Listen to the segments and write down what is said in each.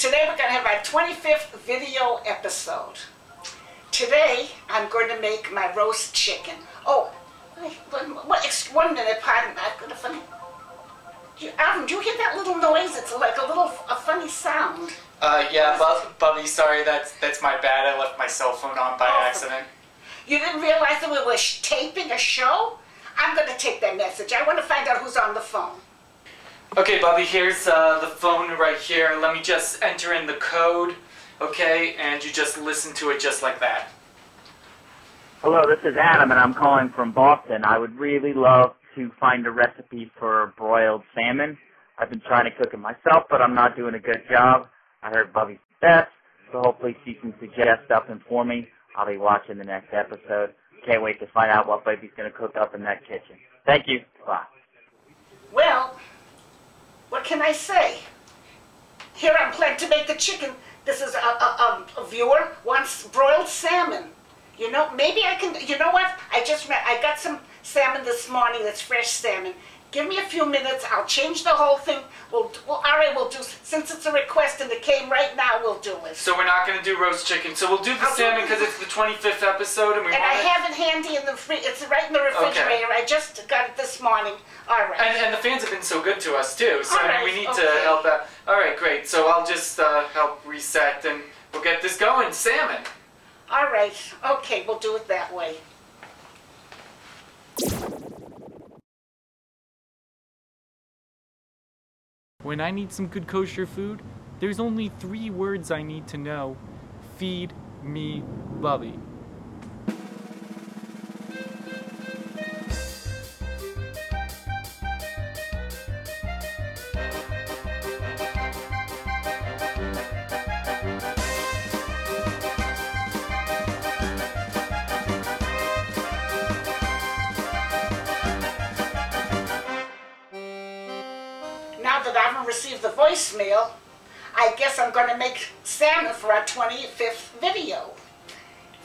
Today we're going to have our 25th video episode. Today I'm going to make my roast chicken. Oh, wait, one, one, one minute, pardon. I've got a funny... You, Alvin, do you hear that little noise? It's like a little, a funny sound. Uh, yeah, Bu- Bubby, sorry, that's that's my bad. I left my cell phone on by Oh. accident. You didn't realize that we were sh- taping a show? I'm going to take that message. I want to find out who's on the phone. Okay, Bobby, here's uh, the phone right here. Let me just enter in the code, okay? And you just listen to it just like that. Hello, this is Adam, and I'm calling from Boston. I would really love to find a recipe for broiled salmon. I've been trying to cook it myself, but I'm not doing a good job. I heard Bobby's best, so hopefully she can suggest something for me. I'll be watching the next episode. Can't wait to find out what Bobby's going to cook up in that kitchen. Thank you. Bye. What can I say? Here I'm planning to make the chicken. This is a, a, a, viewer wants broiled salmon. You know, maybe I can. You know what? I just I got some salmon this morning. That's fresh salmon. Give me a few minutes. I'll change the whole thing. We'll, well all right. We'll do since it's a request and it came right now. We'll do it. So we're not gonna do roast chicken. So we'll do the I'll do salmon because it's the 25th episode, and we and I want have it handy in the free. It's right in the refrigerator. I just got it this morning. All right. And, and the fans have been so good to us too, so All I mean, we need to okay. help out. All right, great. So I'll just uh, help reset, and we'll get this going. Salmon. all right. Okay. We'll do it that way. When I need some good kosher food, there's only three words I need to know feed me Bubby. That I haven't received the voicemail, I guess I'm going to make salmon for our 25th video.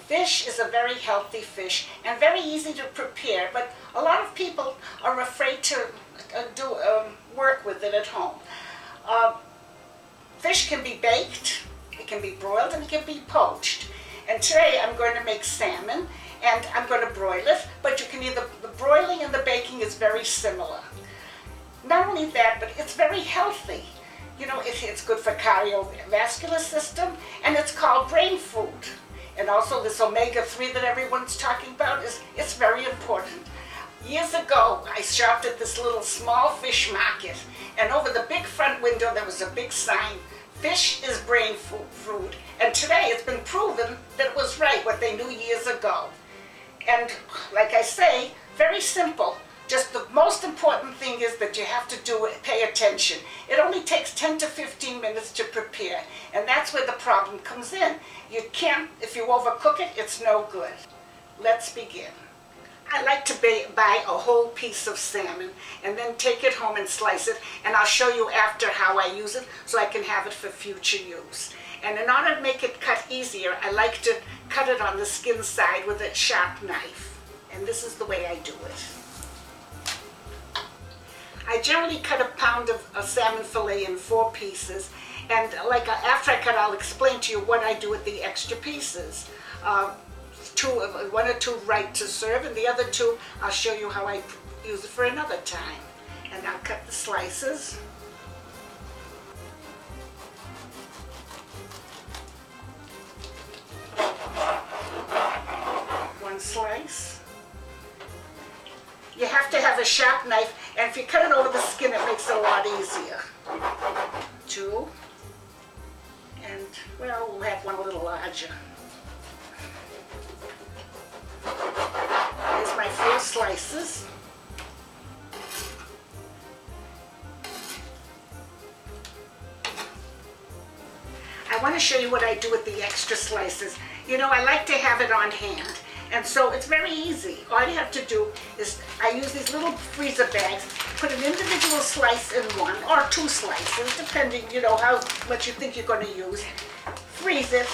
Fish is a very healthy fish and very easy to prepare, but a lot of people are afraid to uh, do um, work with it at home. Uh, fish can be baked, it can be broiled, and it can be poached. And today I'm going to make salmon, and I'm going to broil it, but you can either, the broiling and the baking is very similar not only that, but it's very healthy. You know, it, it's good for cardiovascular system, and it's called brain food. And also this omega-3 that everyone's talking about is it's very important. Years ago, I shopped at this little small fish market, and over the big front window there was a big sign, fish is brain food. And today it's been proven that it was right, what they knew years ago. And like I say, very simple. Just the most important thing is that you have to do it, pay attention. It only takes 10 to 15 minutes to prepare, and that's where the problem comes in. You can't, if you overcook it, it's no good. Let's begin. I like to buy a whole piece of salmon and then take it home and slice it, and I'll show you after how I use it so I can have it for future use. And in order to make it cut easier, I like to cut it on the skin side with a sharp knife. And this is the way I do it. I generally cut a pound of, of salmon fillet in four pieces, and like uh, after I cut, I'll explain to you what I do with the extra pieces. Uh, two, one or two right to serve, and the other two I'll show you how I use it for another time. And I'll cut the slices. One slice. You have to have a sharp knife, and if you cut it over the skin, it makes it a lot easier. Two. And, well, we'll have one a little larger. Here's my four slices. I want to show you what I do with the extra slices. You know, I like to have it on hand. And so it's very easy. All you have to do is, I use these little freezer bags, put an individual slice in one, or two slices, depending, you know, how much you think you're going to use. Freeze it.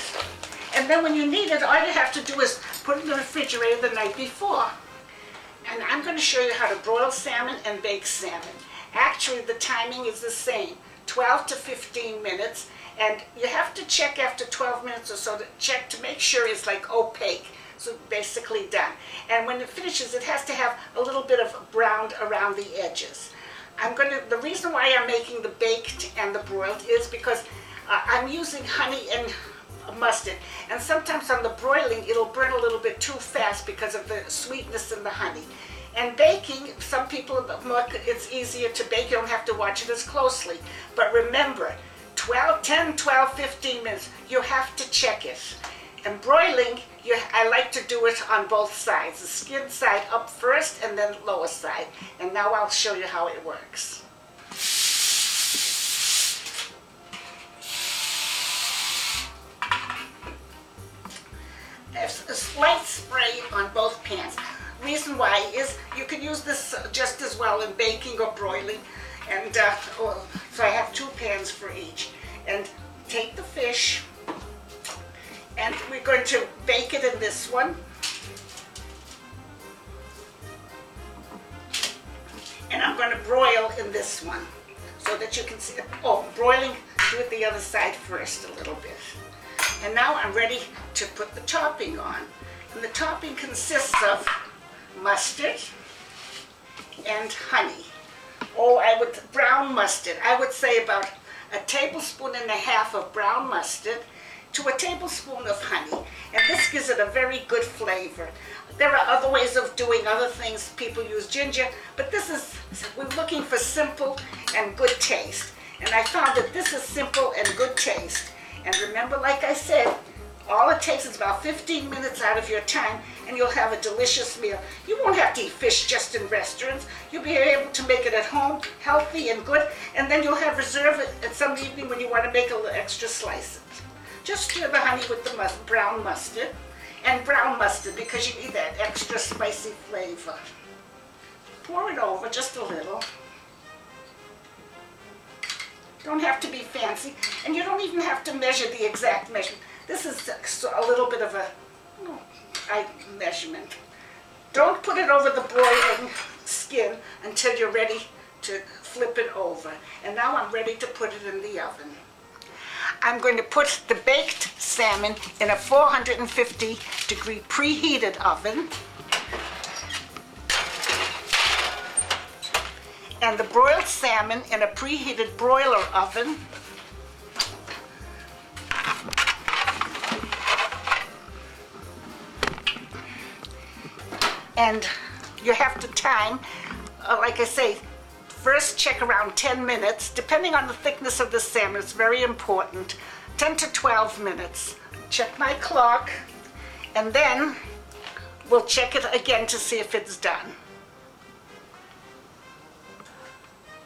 And then when you need it, all you have to do is put it in the refrigerator the night before. And I'm going to show you how to broil salmon and bake salmon. Actually, the timing is the same. 12 to 15 minutes. And you have to check after 12 minutes or so to check to make sure it's like opaque. Basically done. And when it finishes, it has to have a little bit of brown around the edges. I'm going to, the reason why I'm making the baked and the broiled is because uh, I'm using honey and mustard. And sometimes on the broiling, it'll burn a little bit too fast because of the sweetness in the honey. And baking, some people, it's easier to bake. You don't have to watch it as closely. But remember, 12, 10, 12, 15 minutes, you have to check it. And broiling, you, I like to do it on both sides. The skin side up first and then lower side. And now I'll show you how it works. There's a slight spray on both pans. Reason why is you can use this just as well in baking or broiling. And uh, oh, so I have two pans for each. And take the fish, and we're going to bake it in this one. And I'm going to broil in this one so that you can see, oh, broiling, do it the other side first a little bit. And now I'm ready to put the topping on. And the topping consists of mustard and honey. Oh, I would, brown mustard. I would say about a tablespoon and a half of brown mustard to a tablespoon of honey. And this gives it a very good flavor. There are other ways of doing other things. People use ginger, but this is, we're looking for simple and good taste. And I found that this is simple and good taste. And remember, like I said, all it takes is about 15 minutes out of your time and you'll have a delicious meal. You won't have to eat fish just in restaurants. You'll be able to make it at home, healthy and good, and then you'll have reserve it at some evening when you want to make a little extra slices. Just stir the honey with the mus brown mustard, and brown mustard because you need that extra spicy flavor. Pour it over just a little. Don't have to be fancy, and you don't even have to measure the exact measurement. This is a little bit of a oh, I, measurement. Don't put it over the boiling skin until you're ready to flip it over. And now I'm ready to put it in the oven. I'm going to put the baked salmon in a 450 degree preheated oven. And the broiled salmon in a preheated broiler oven. And you have to time, uh, like I say, First check around 10 minutes. Depending on the thickness of the salmon, it's very important. 10 to 12 minutes. Check my clock and then we'll check it again to see if it's done.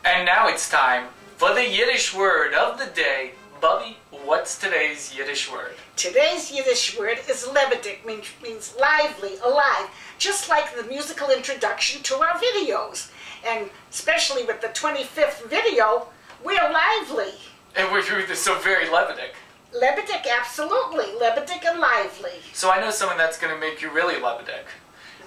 And now it's time for the Yiddish word of the day. Bubby, what's today's Yiddish word? Today's Yiddish word is lebedik, means, means lively, alive, just like the musical introduction to our videos and especially with the 25th video, we're lively. And we're so very Lebedik. Lebedik, absolutely. Lebedik and lively. So I know someone that's going to make you really Lebedik.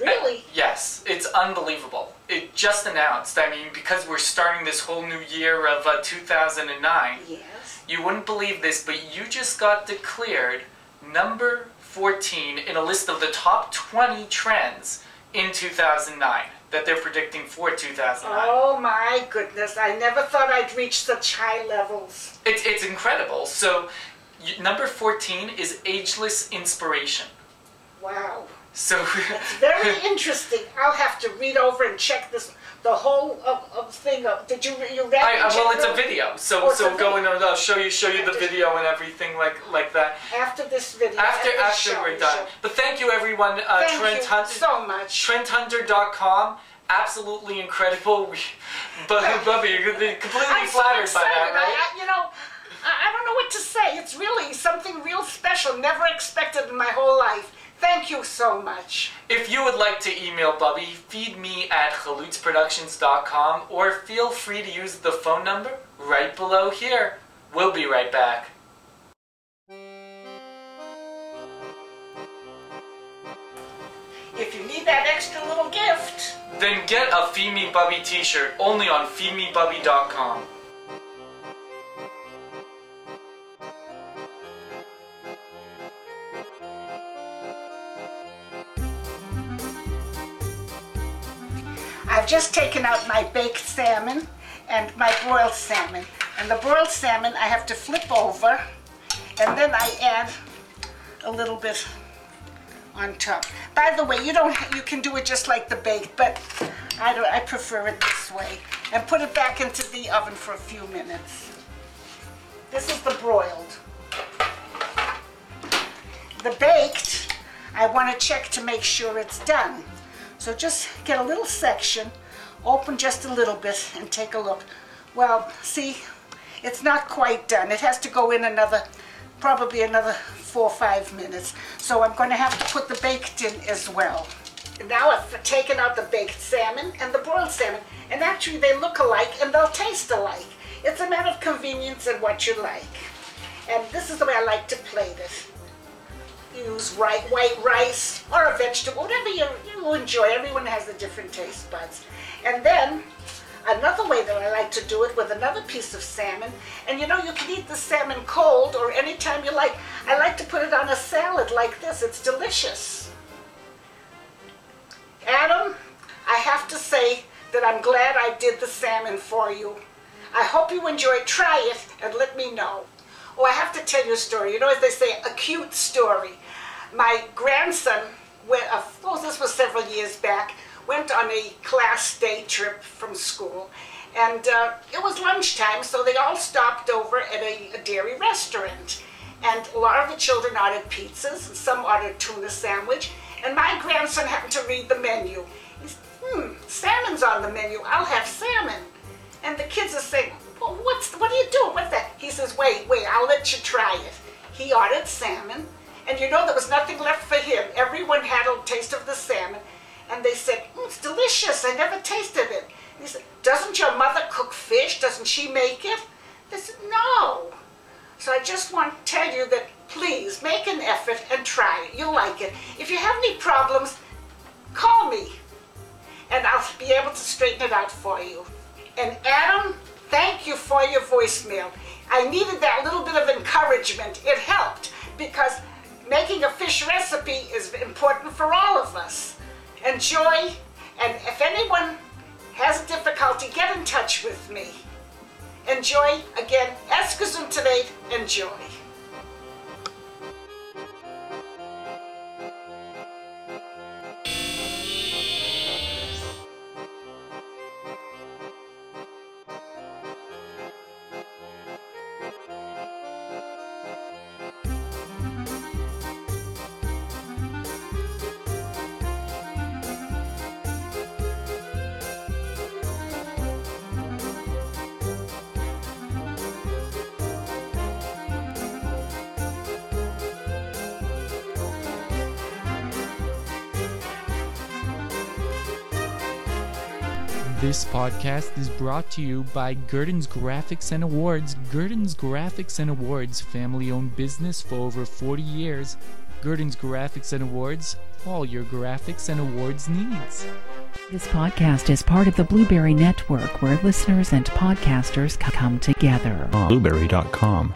Really? yes, it's unbelievable. It just announced, I mean, because we're starting this whole new year of uh, 2009. Yes. You wouldn't believe this, but you just got declared number 14 in a list of the top 20 trends in 2009 that they're predicting for 2009. Oh my goodness, I never thought I'd reach such high levels. It's, it's incredible. So, number 14 is Ageless Inspiration. Wow. So very interesting. I'll have to read over and check this the whole of, of thing. Of, did you you read? I, uh, well, it's a video, so Oh, so a go and I'll show you show you the video and everything like like that. After this video. After after show, we're done. show. But thank you everyone. Uh, Thank Trend you Hunter, so much. TrendHunter.com. Absolutely incredible. We, but Bubby, you're completely I'm so flattered by excited. that, right? I, I- you know, I, I don't know what to say. It's really something real special. Never expected in my whole life. Thank you so much. If you would like to email Bubby, feed me at chalutzproductions.com or feel free to use the phone number right below here. We'll be right back. If you need that extra little gift, Then get a Feed Me Bubby t-shirt only on feedmebubby.com. just taken out my baked salmon and my broiled salmon. And the broiled salmon I have to flip over and then I add a little bit on top. By the way, you don't you can do it just like the baked, but I don't I prefer it this way. And put it back into the oven for a few minutes. This is the broiled. The baked, I want to check to make sure it's done. So just get a little section, open just a little bit and take a look. Well, see, it's not quite done. It has to go in another, probably another four or five minutes. So I'm going to have to put the baked in as well. Now I've taken out the baked salmon and the broiled salmon, and actually they look alike and they'll taste alike. It's a matter of convenience and what you like. And this is the way I like to play it use white, white rice or a vegetable, whatever you, you enjoy. Everyone has a different taste buds. And then another way that I like to do it with another piece of salmon, and you know you can eat the salmon cold or anytime you like. I like to put it on a salad like this. It's delicious. Adam, I have to say that I'm glad I did the salmon for you. I hope you enjoy. Try it and let me know. Oh, I have to tell you a story. You know, as they say, a cute story. My grandson, went, uh, oh, this was several years back, went on a class day trip from school. And uh, it was lunchtime, so they all stopped over at a, a dairy restaurant. And a lot of the children ordered pizzas, and some ordered tuna sandwich. And my grandson happened to read the menu. He said, hmm, salmon's on the menu. I'll have salmon. And the kids are saying, well, what's, what are you doing? What's that? He says, wait, wait, I'll let you try it. He ordered salmon, and you know there was nothing left for him. Everyone had a taste of the salmon, and they said, mm, it's delicious. I never tasted it. He said, doesn't your mother cook fish? Doesn't she make it? They said, no. So I just want to tell you that please make an effort and try it. You'll like it. If you have any problems, call me, and I'll be able to straighten it out for you. And Adam, Thank you for your voicemail. I needed that little bit of encouragement. It helped because making a fish recipe is important for all of us. Enjoy, and if anyone has difficulty, get in touch with me. Enjoy, again, es today. enjoy. This podcast is brought to you by Gurdon's Graphics and Awards. Gurdon's Graphics and Awards, family owned business for over 40 years. Gurdon's Graphics and Awards, all your graphics and awards needs. This podcast is part of the Blubrry Network where listeners and podcasters come together. Blubrry.com.